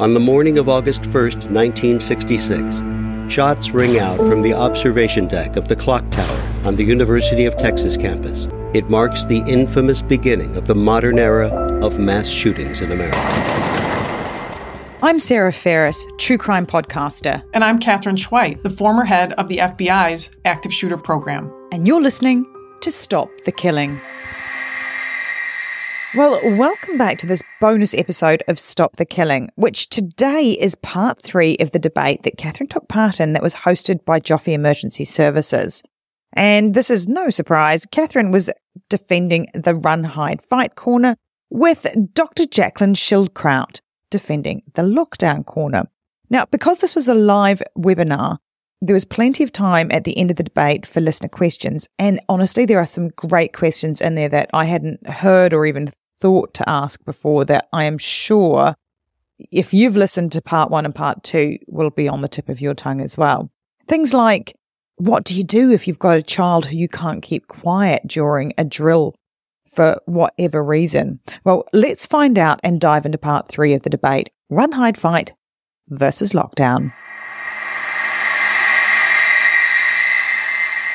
On the morning of August 1st, 1966, shots ring out from the observation deck of the clock tower on the University of Texas campus. It marks the infamous beginning of the modern era of mass shootings in America. I'm Sarah Ferris, true crime podcaster, And I'm Katherine Schweit, the former head of the FBI's active shooter program. and you're listening to Stop the Killing. Well, welcome back to this bonus episode of Stop the Killing, which today is part three of the debate that Katherine took part in that was hosted by Joffe Emergency Services. And this is no surprise, Katherine was defending the run, hide, fight corner with Dr. Jaclyn Schildkraut defending the lockdown corner. Now, because this was a live webinar, there was plenty of time at the end of the debate for listener questions. And honestly, there are some great questions in there that I hadn't heard or even thought to ask before that I am sure if you've listened to part one and part two will be on the tip of your tongue as well. Things like, what do you do if you've got a child who you can't keep quiet during a drill for whatever reason? Well, let's find out and dive into part three of the debate run, hide, fight versus lockdown.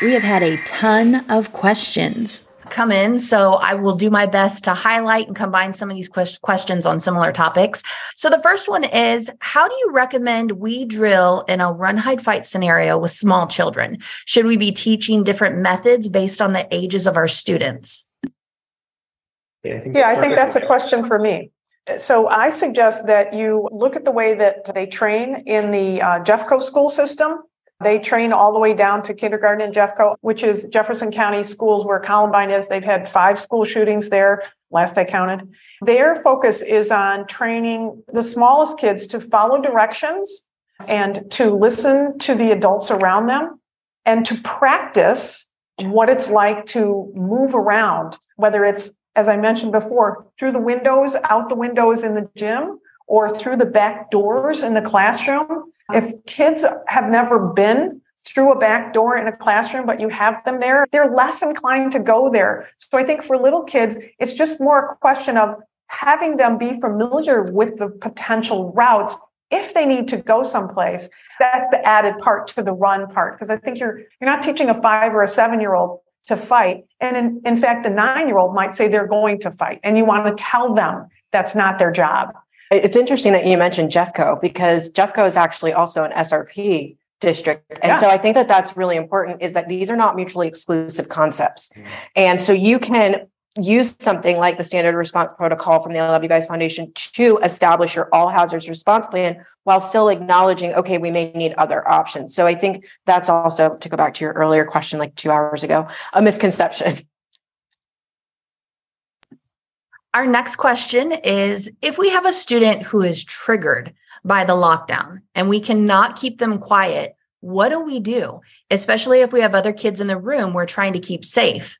We have had a ton of questions come in, so I will do my best to highlight and combine some of these ques- questions on similar topics. So, the first one is How do you recommend we drill in a run, hide, fight scenario with small children? Should we be teaching different methods based on the ages of our students? Yeah, I think that's a question for me. So I suggest that you look at the way that they train in the uh, Jeffco school system. They train all the way down to kindergarten in Jeffco, which is Jefferson County schools where Columbine is. They've had five school shootings there, last I counted. Their focus is on training the smallest kids to follow directions and to listen to the adults around them and to practice what it's like to move around, whether it's, as I mentioned before, through the windows, out the windows in the gym, or through the back doors in the classroom. If kids have never been through a back door in a classroom, but you have them there, they're less inclined to go there. So I think for little kids, it's just more a question of having them be familiar with the potential routes if they need to go someplace. That's the added part to the run part. Because I think you're you're not teaching a five or a seven year old to fight. And in, in fact, a nine year old might say they're going to fight. And you want to tell them that's not their job. It's interesting that you mentioned Jeffco because Jeffco is actually also an SRP district. And Yeah. so I think that that's really important is that these are not mutually exclusive concepts. Mm-hmm. And so you can use something like the standard response protocol from the I Love You Guys Foundation to establish your all hazards response plan while still acknowledging, okay, we may need other options. So I think that's also to go back to your earlier question, like two hours ago, a misconception. Our next question is If we have a student who is triggered by the lockdown and we cannot keep them quiet, what do we do? Especially if we have other kids in the room we're trying to keep safe.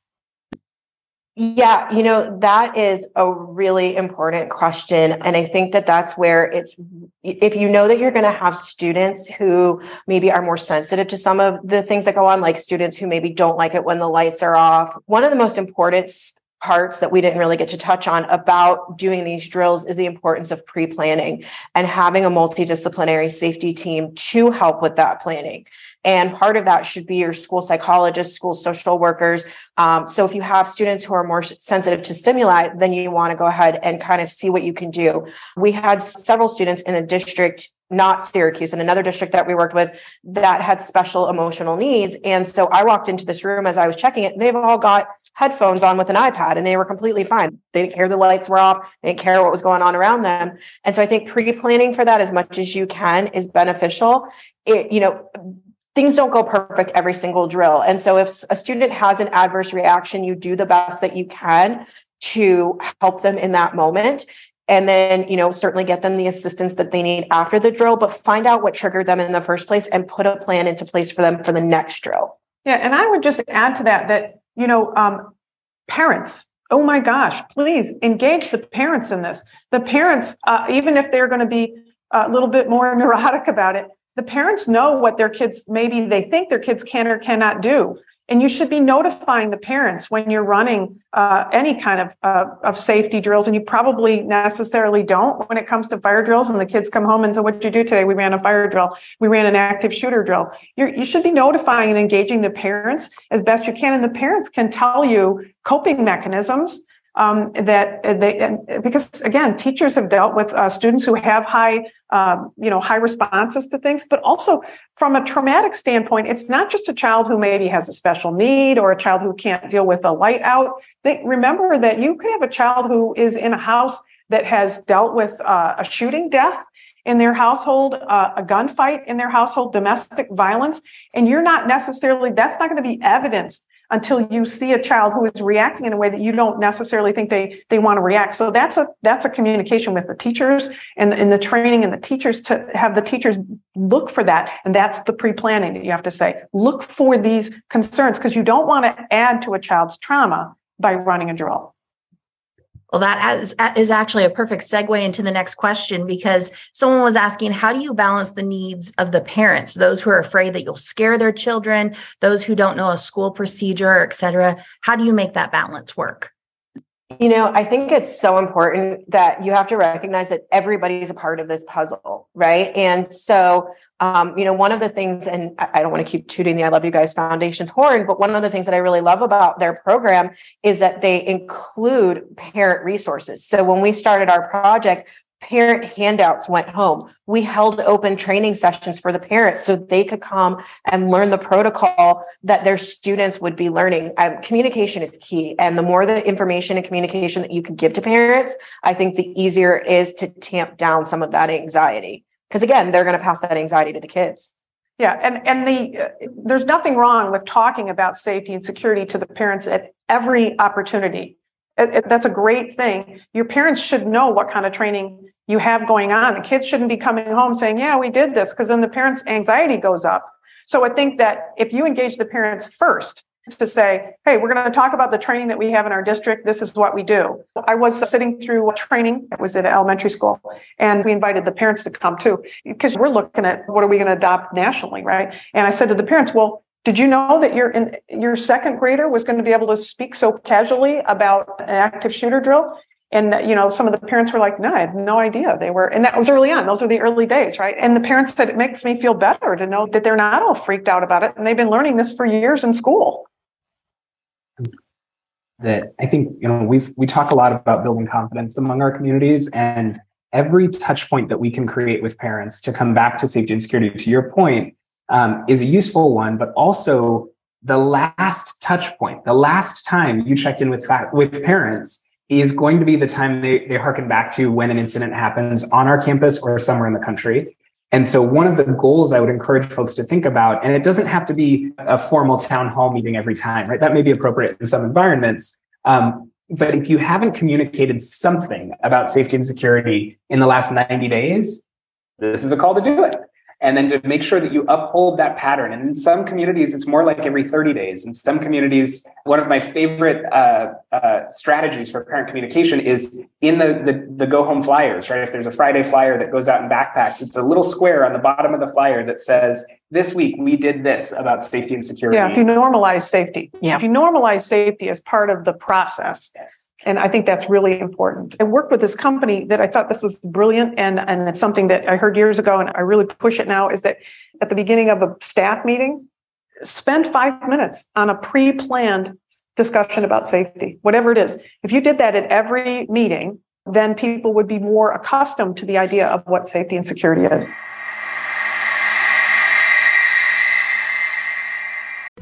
Yeah, you know, that is a really important question. And I think that that's where it's, if you know that you're going to have students who maybe are more sensitive to some of the things that go on, like students who maybe don't like it when the lights are off, one of the most important parts that we didn't really get to touch on about doing these drills is the importance of pre-planning and having a multidisciplinary safety team to help with that planning and part of that should be your school psychologists school social workers um, so if you have students who are more sensitive to stimuli then you want to go ahead and kind of see what you can do we had several students in a district not Syracuse, in another district that we worked with that had special emotional needs. And so I walked into this room as I was checking it. They've all got headphones on with an iPad and they were completely fine. They didn't care the lights were off, they didn't care what was going on around them. And so I think pre-planning for that as much as you can is beneficial. It, you know, things don't go perfect every single drill. And so if a student has an adverse reaction, you do the best that you can to help them in that moment and then you know certainly get them the assistance that they need after the drill but find out what triggered them in the first place and put a plan into place for them for the next drill yeah and i would just add to that that you know, um, parents, oh my gosh, please engage the parents in this. The parents, uh, even if they're going to be a little bit more neurotic about it, the parents know what their kids maybe they think their kids can or cannot do. And you should be notifying the parents when you're running uh, any kind of, uh, of safety drills. And you probably necessarily don't when it comes to fire drills. And the kids come home and say, What did you do today? We ran a fire drill. We ran an active shooter drill. You're, you should be notifying and engaging the parents as best you can. And the parents can tell you coping mechanisms um, that they because again teachers have dealt with uh, students who have high um, you know high responses to things but also from a traumatic standpoint it's not just a child who maybe has a special need or a child who can't deal with a light out. They, remember that you could have a child who is in a house that has dealt with uh, a shooting death in their household, uh, a gunfight in their household, domestic violence, and you're not necessarily, that's not going to be evidence until you see a child who is reacting in a way that you don't necessarily think they they want to react. So that's a that's a communication with the teachers and in the training and the teachers to have the teachers look for that. And that's the pre-planning that you have to say look for these concerns because you don't want to add to a child's trauma by running a drill well, that is, is actually a perfect segue into the next question because someone was asking, how do you balance the needs of the parents, those who are afraid that you'll scare their children, those who don't know a school procedure, et cetera? How do you make that balance work? You know, I think it's so important that you have to recognize that everybody's a part of this puzzle, right? And so, um, you know, one of the things, and I don't want to keep tooting the I Love You Guys Foundation's horn, but one of the things that I really love about their program is that they include parent resources. So when we started our project, parent handouts went home. We held open training sessions for the parents so they could come and learn the protocol that their students would be learning. Um, communication is key. And the more the information and communication that you can give to parents, I think the easier it is to tamp down some of that anxiety. Because again, they're going to pass that anxiety to the kids. Yeah, and and the uh, there's nothing wrong with talking about safety and security to the parents at every opportunity. That's a great thing. Your parents should know what kind of training you have going on. The kids shouldn't be coming home saying, Yeah, we did this, because then the parents' anxiety goes up. So I think that if you engage the parents first to say, Hey, we're going to talk about the training that we have in our district. This is what we do. I was sitting through training, it was at elementary school, and we invited the parents to come too, because we're looking at what are we going to adopt nationally, right? And I said to the parents, Well, did you know that your in, your second grader was going to be able to speak so casually about an active shooter drill? And you know, some of the parents were like, "No, I had no idea they were." And that was early on; those are the early days, right? And the parents said, "It makes me feel better to know that they're not all freaked out about it, and they've been learning this for years in school." That I think you know we've we talk a lot about building confidence among our communities, and every touch point that we can create with parents to come back to safety and security. To your point, um, is a useful one, but also the last touch point, the last time you checked in with with parents is going to be the time they, they harken back to when an incident happens on our campus or somewhere in the country. And so one of the goals I would encourage folks to think about, and it doesn't have to be a formal town hall meeting every time, right? That may be appropriate in some environments. Um, but if you haven't communicated something about safety and security in the last 90 days, this is a call to do it. And then to make sure that you uphold that pattern. And in some communities, it's more like every 30 days. In some communities, one of my favorite uh, uh, strategies for parent communication is in the, the, the go home flyers, right? If there's a Friday flyer that goes out in backpacks, it's a little square on the bottom of the flyer that says, this week we did this about safety and security. Yeah, if you normalize safety. Yeah. If you normalize safety as part of the process. Yes. And I think that's really important. I worked with this company that I thought this was brilliant and, and it's something that I heard years ago and I really push it now is that at the beginning of a staff meeting, spend five minutes on a pre-planned discussion about safety, whatever it is. If you did that at every meeting, then people would be more accustomed to the idea of what safety and security is.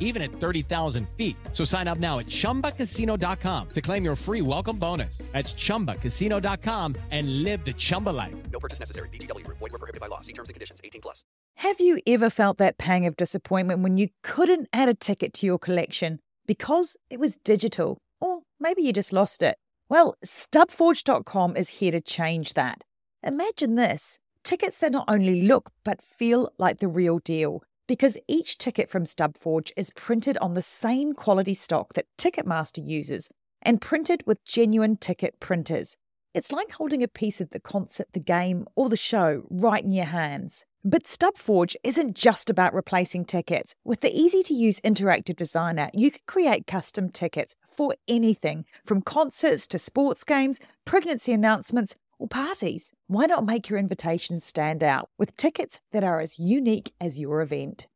even at 30,000 feet. So sign up now at chumbacasino.com to claim your free welcome bonus. That's chumbacasino.com and live the Chumba life. No purchase necessary. VGW Group. Void were prohibited by law. See terms and conditions. 18 plus. Have you ever felt that pang of disappointment when you couldn't add a ticket to your collection because it was digital? Or maybe you just lost it? Well, stubforge.com is here to change that. Imagine this tickets that not only look but feel like the real deal. Because each ticket from Stubforge is printed on the same quality stock that Ticketmaster uses and printed with genuine ticket printers. It's like holding a piece of the concert, the game, or the show right in your hands. But Stubforge isn't just about replacing tickets. With the easy to use interactive designer, you can create custom tickets for anything from concerts to sports games, pregnancy announcements, or parties. Why not make your invitations stand out with tickets that are as unique as your event?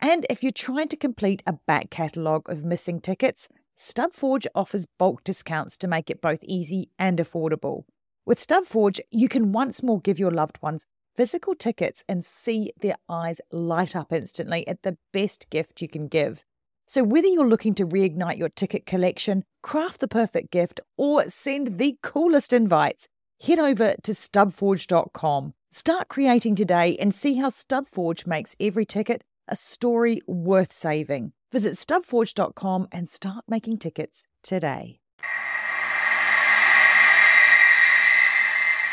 And if you're trying to complete a back catalogue of missing tickets, Stubforge offers bulk discounts to make it both easy and affordable. With Stubforge, you can once more give your loved ones physical tickets and see their eyes light up instantly at the best gift you can give. So, whether you're looking to reignite your ticket collection, craft the perfect gift, or send the coolest invites, head over to stubforge.com. Start creating today and see how Stubforge makes every ticket a story worth saving. Visit stubforge.com and start making tickets today.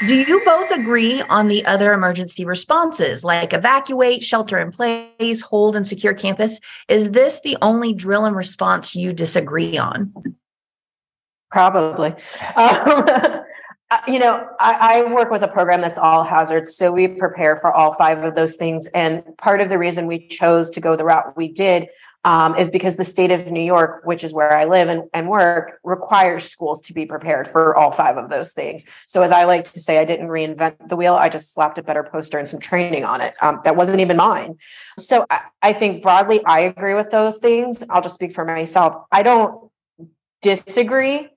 Do you both agree on the other emergency responses like evacuate, shelter in place, hold and secure campus? Is this the only drill and response you disagree on? Probably. Um, you know, I, I, work with a program that's all hazards. So we prepare for all five of those things. And part of the reason we chose to go the route we did um, is because the state of New York, which is where I live and, and work, requires schools to be prepared for all five of those things. So as I like to say, I didn't reinvent the wheel. I just slapped a better poster and some training on it. Um, that wasn't even mine. So I, I think broadly, I agree with those things. I'll just speak for myself. I don't disagree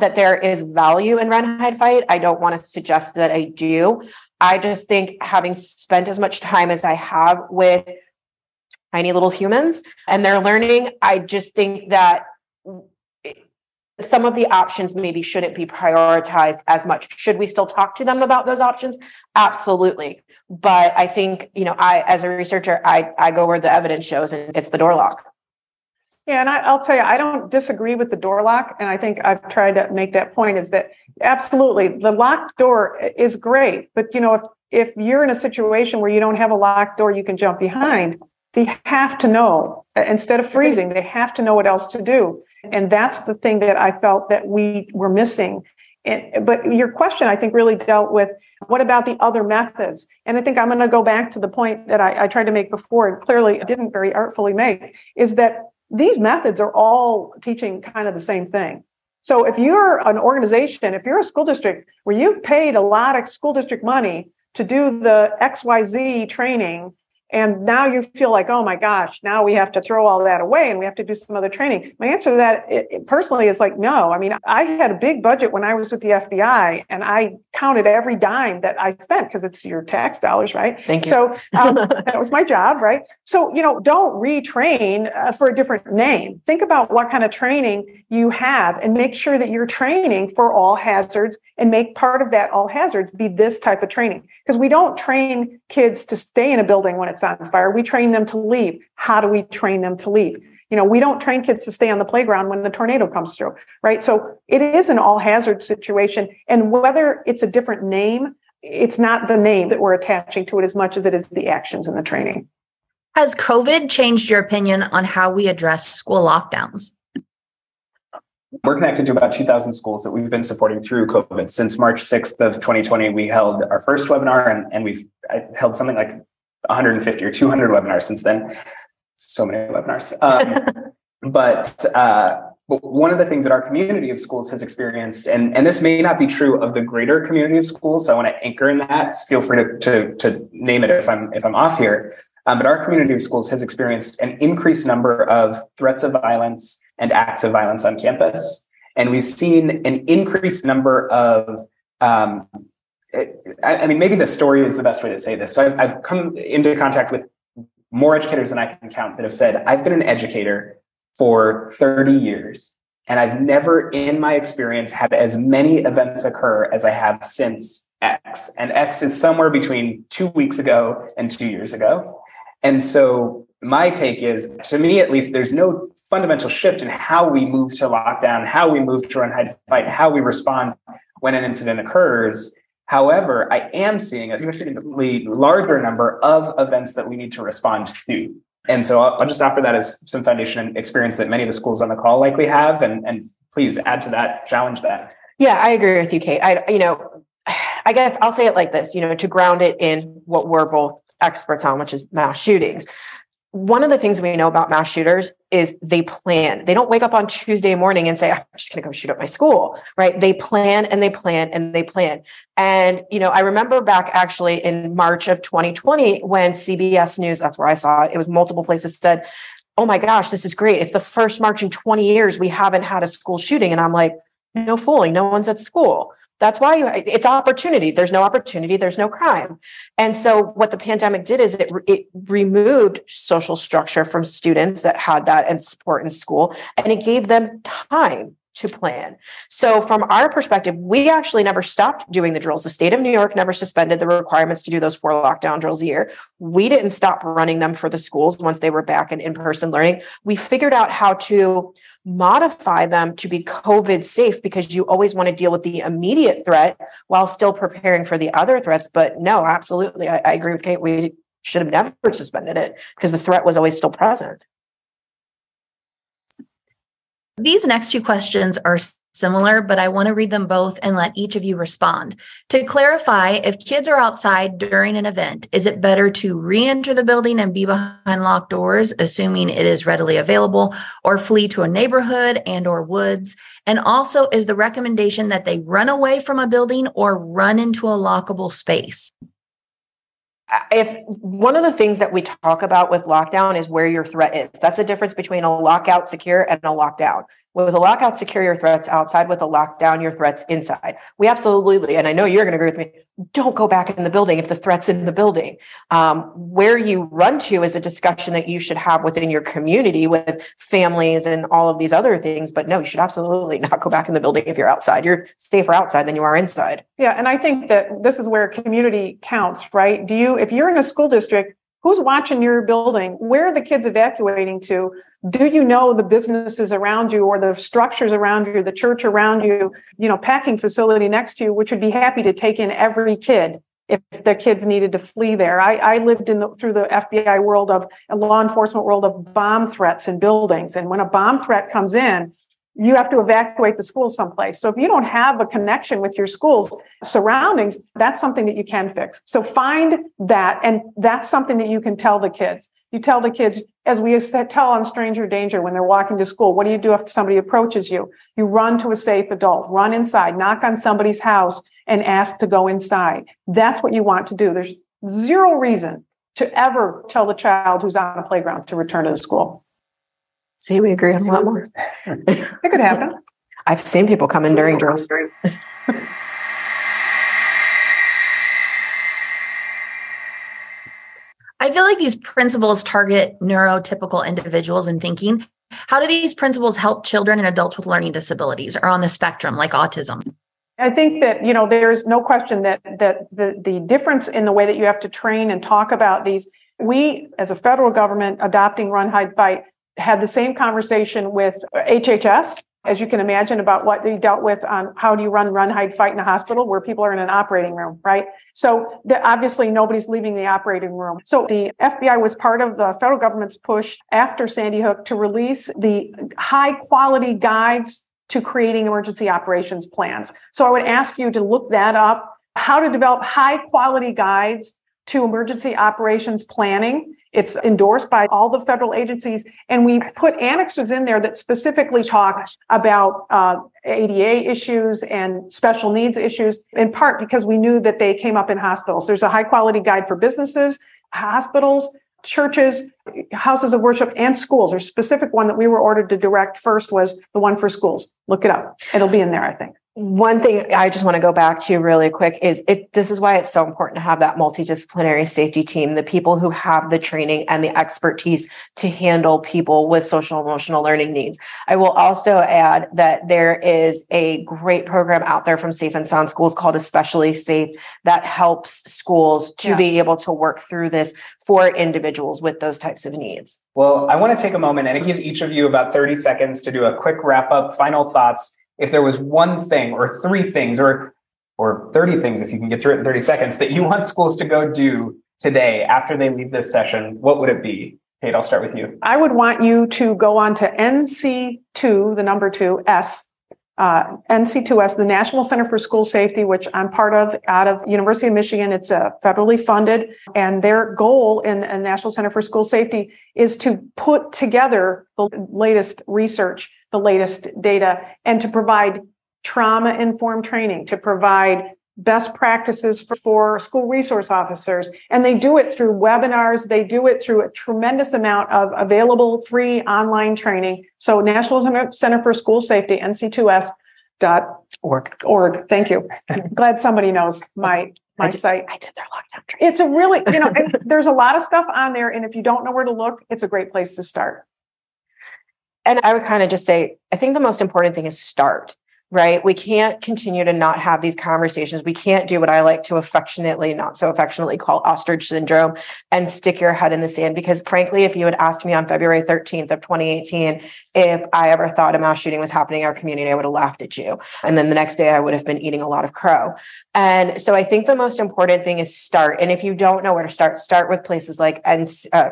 that there is value in run hide fight. I don't want to suggest that I do. I just think having spent as much time as I have with tiny little humans and they're learning, I just think that some of the options maybe shouldn't be prioritized as much. Should we still talk to them about those options? Absolutely. But I think, you know, I as a researcher, I I go where the evidence shows and it's the door lock. Yeah, and I, will tell you, I don't disagree with the door lock. And I think I've tried to make that point is that absolutely the locked door is great. But, you know, if, if you're in a situation where you don't have a locked door you can jump behind, they have to know instead of freezing, they have to know what else to do. And that's the thing that I felt that we were missing. And, but your question, I think, really dealt with what about the other methods? And I think I'm going to go back to the point that I, I tried to make before and clearly didn't very artfully make is that these methods are all teaching kind of the same thing. So if you're an organization, if you're a school district where you've paid a lot of school district money to do the XYZ training And now you feel like, oh my gosh, now we have to throw all that away and we have to do some other training. My answer to that it, it personally is like, no. I mean, I had a big budget when I was with the FBI and I counted every dime that I spent because it's your tax dollars, right? Thank you. So um, that was my job, right? So, you know, don't retrain uh, for a different name. Think about what kind of training you have and make sure that you're training for all hazards and make part of that all hazards be this type of training. Because we don't train kids to stay in a building when it's on fire. We train them to leave. How do we train them to leave? You know, we don't train kids to stay on the playground when the tornado comes through, right? So it is an all hazard situation. And whether it's a different name, it's not the name that we're attaching to it as much as it is the actions and the training. Has COVID changed your opinion on how we address school lockdowns? We're connected to about 2,000 schools that we've been supporting through COVID. Since March 6th of 2020, we held our first webinar and, and we've held something like 150 or 200 webinars since then. So many webinars. Um, but uh, but one of the things that our community of schools has experienced, and, and this may not be true of the greater community of schools, so I want to anchor in that. Feel free to, to, to name it if I'm if I'm off here. Um, but our community of schools has experienced an increased number of threats of violence and acts of violence on campus. And we've seen an increased number of um, I, mean, maybe the story is the best way to say this. So I've, I've come into contact with more educators than I can count that have said, I've been an educator for 30 years, and I've never in my experience had as many events occur as I have since X. And X is somewhere between two weeks ago and two years ago. And so my take is, to me at least, there's no fundamental shift in how we move to lockdown, how we move to run hide fight, how we respond when an incident occurs. However, I am seeing a significantly larger number of events that we need to respond to. And so I'll, I'll, just offer that as some foundation and experience that many of the schools on the call likely have. And, and please add to that, challenge that. Yeah, I agree with you, Kate. I, you know, I guess I'll say it like this, you know, to ground it in what we're both experts on, which is mass shootings one of the things we know about mass shooters is they plan. They don't wake up on Tuesday morning and say, I'm just going to go shoot up my school, right? They plan and they plan and they plan. And, you know, I remember back actually in March of 2020 when CBS News, that's where I saw it, it was multiple places said, Oh my gosh, this is great. It's the first March in 20 years we haven't had a school shooting. And I'm like, no fooling, no one's at school. That's why you, it's opportunity. There's no opportunity, there's no crime. And so what the pandemic did is it, it removed social structure from students that had that and support in school, and it gave them time to plan. So, from our perspective, we actually never stopped doing the drills. The state of New York never suspended the requirements to do those four lockdown drills a year. We didn't stop running them for the schools once they were back in in person learning. We figured out how to modify them to be COVID safe because you always want to deal with the immediate threat while still preparing for the other threats. But no, absolutely. I, I agree with Kate. We should have never suspended it because the threat was always still present. These next two questions are similar, but I want to read them both and let each of you respond. To clarify, if kids are outside during an event, is it better to re enter the building and be behind locked doors, assuming it is readily available, or flee to a neighborhood and or woods? And also, is the recommendation that they run away from a building or run into a lockable space? If one of the things that we talk about with lockdown is where your threat is. That's the difference between a lockout secure and a lockdown with a lockout secure your threats outside with a lockdown your threats inside. We absolutely and i know you're going to agree with me don't go back in the building if the threat's in the building. Um, where you run to is a discussion that you should have within your community with families and all of these other things but no you should absolutely not go back in the building if you're outside. You're safer outside than you are inside. Yeah and i think that this is where community counts right? Do you if you're in a school district who's watching your building? Where are the kids evacuating to? Do you know the businesses around you or the structures around you the church around you you know packing facility next to you which would be happy to take in every kid if their kids needed to flee there? I, I lived in the, through the fbi world of a law enforcement world of bomb threats in buildings. And when a bomb threat comes in you have to evacuate the school someplace. So if you don't have a connection with your school's surroundings, that's something that you can fix. So find that. And that's something that you can tell the kids. You tell the kids, as we tell on stranger danger when they're walking to school, what do you do if somebody approaches you? You run to a safe adult, run inside, knock on somebody's house and ask to go inside. That's what you want to do. There's zero reason to ever tell the child who's on a playground to return to the school. See, we agree on a lot more. It could happen. I've seen people come in during drills. I feel like these principles target neurotypical individuals in thinking. How do these principles help children and adults with learning disabilities or on the spectrum, like autism? I think that you know there's no question that that the the difference in the way that you have to train and talk about these. We, as a federal government, adopting Run Hide Fight, had the same conversation with HHS as you can imagine, about what they dealt with on how do you run, run, hide, fight in a hospital where people are in an operating room, right? So obviously nobody's leaving the operating room. So the FBI was part of the federal government's push after Sandy Hook to release the high quality guides to creating emergency operations plans. So I would ask you to look that up, how to develop high quality guides to emergency operations planning it's endorsed by all the federal agencies. And we put annexes in there that specifically talk about uh, ADA issues and special needs issues, in part because we knew that they came up in hospitals. There's a high quality guide for businesses, hospitals, churches, houses of worship, and schools. There's a specific one that we were ordered to direct first was the one for schools. Look it up. It'll be in there, I think one thing I just want to go back to really quick is it this is why it's so important to have that multidisciplinary safety team, the people who have the training and the expertise to handle people with social emotional learning needs. I will also add that there is a great program out there from Safe and Sound Schools called Especially Safe that helps schools to yeah. be able to work through this for individuals with those types of needs. Well, I want to take a moment and give each of you about 30 seconds to do a quick wrap up, final thoughts if there was one thing or three things or or 30 things if you can get through it in 30 seconds that you want schools to go do today after they leave this session, what would it be? Kate, I'll start with you. I would want you to go on to NC2, the number two, S, uh, NC2S, the National Center for School Safety, which I'm part of out of University of Michigan. It's uh, federally funded, and their goal in the National Center for School Safety is to put together the latest research the latest data and to provide trauma informed training, to provide best practices for, for, school resource officers. And they do it through webinars. They do it through a tremendous amount of available free online training. So National Center for School Safety, NC2S dot org. org. Thank you. Glad somebody knows my my I did, site. I did their lockdown training. It's a really, you know, there's a lot of stuff on there. And if you don't know where to look, it's a great place to start. And I would kind of just say, I think the most important thing is start, right? We can't continue to not have these conversations. We can't do what I like to affectionately, not so affectionately call ostrich syndrome and stick your head in the sand. Because frankly, if you had asked me on February 13th of 2018, if I ever thought a mass shooting was happening in our community, I would have laughed at you. And then the next day I would have been eating a lot of crow. And so I think the most important thing is start. And if you don't know where to start, start with places like and uh,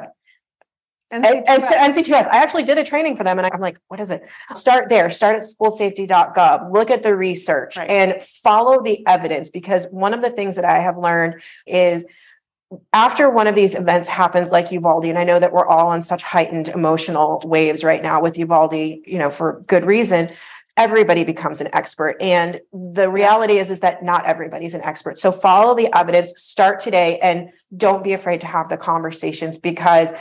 NC2S. And, NC2S. I actually did a training for them and I'm like, what is it? Start there. Start at schoolsafety.gov. Look at the research right. and follow the evidence because one of the things that I have learned is after one of these events happens like Uvalde, and I know that we're all on such heightened emotional waves right now with Uvalde, you know, for good reason, everybody becomes an expert. And the reality is, is that not everybody's an expert. So follow the evidence, start today, and don't be afraid to have the conversations because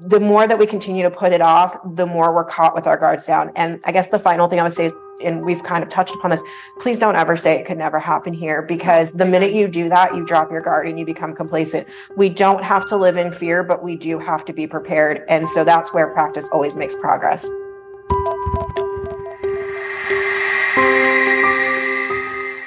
the more that we continue to put it off, the more we're caught with our guards down. And I guess the final thing I would say, and we've kind of touched upon this, please don't ever say it could never happen here because the minute you do that, you drop your guard and you become complacent. We don't have to live in fear, but we do have to be prepared. And so that's where practice always makes progress.